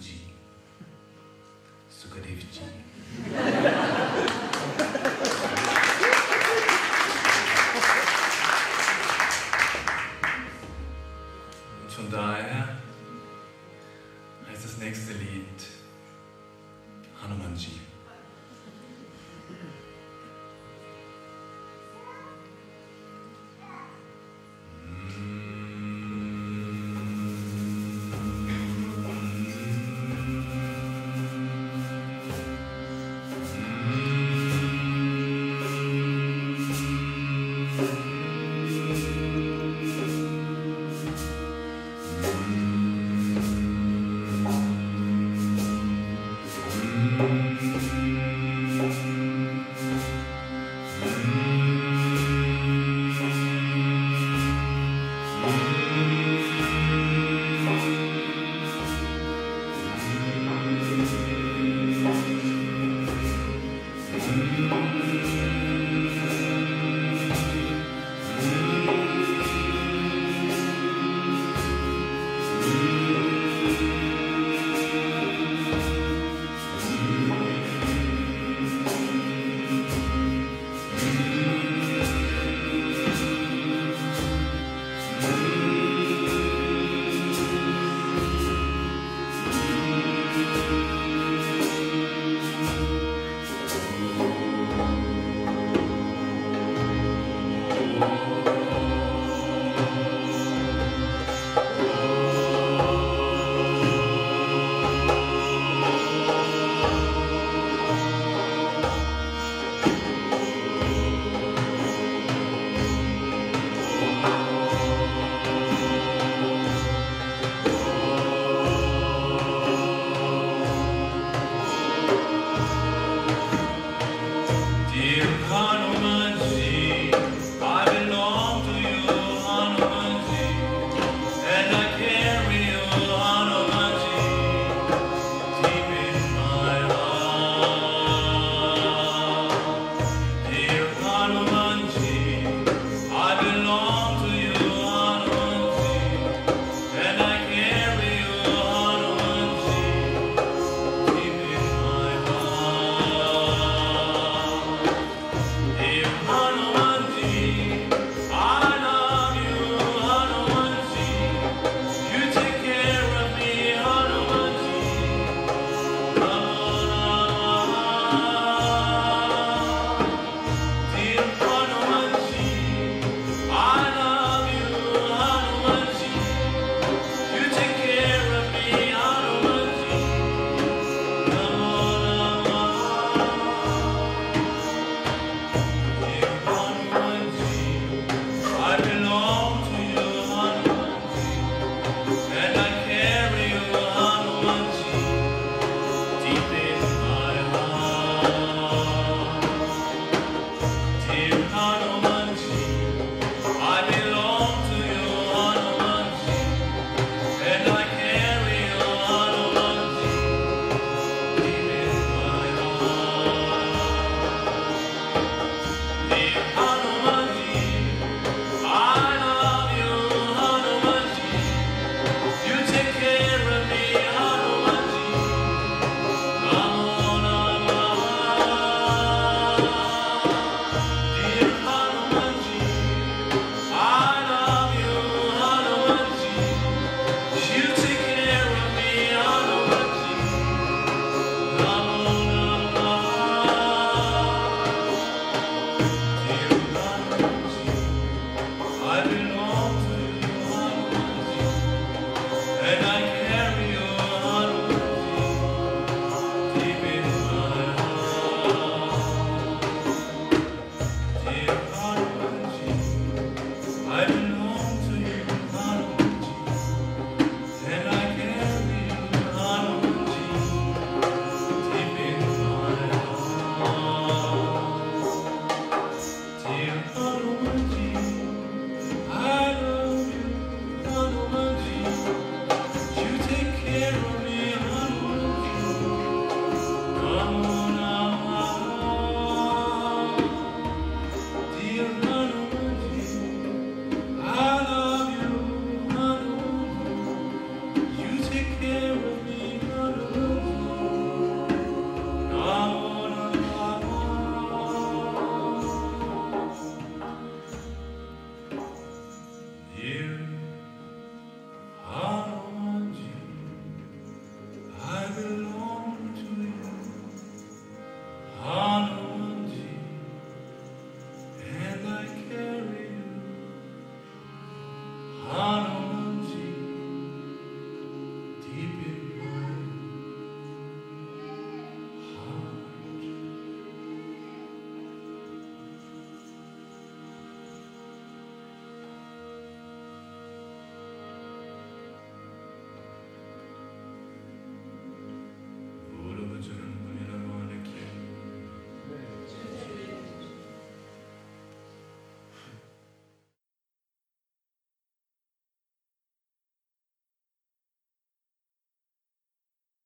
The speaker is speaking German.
Ji, Sukadev Ji. Und von daher heißt das nächste Lied Hanumanji.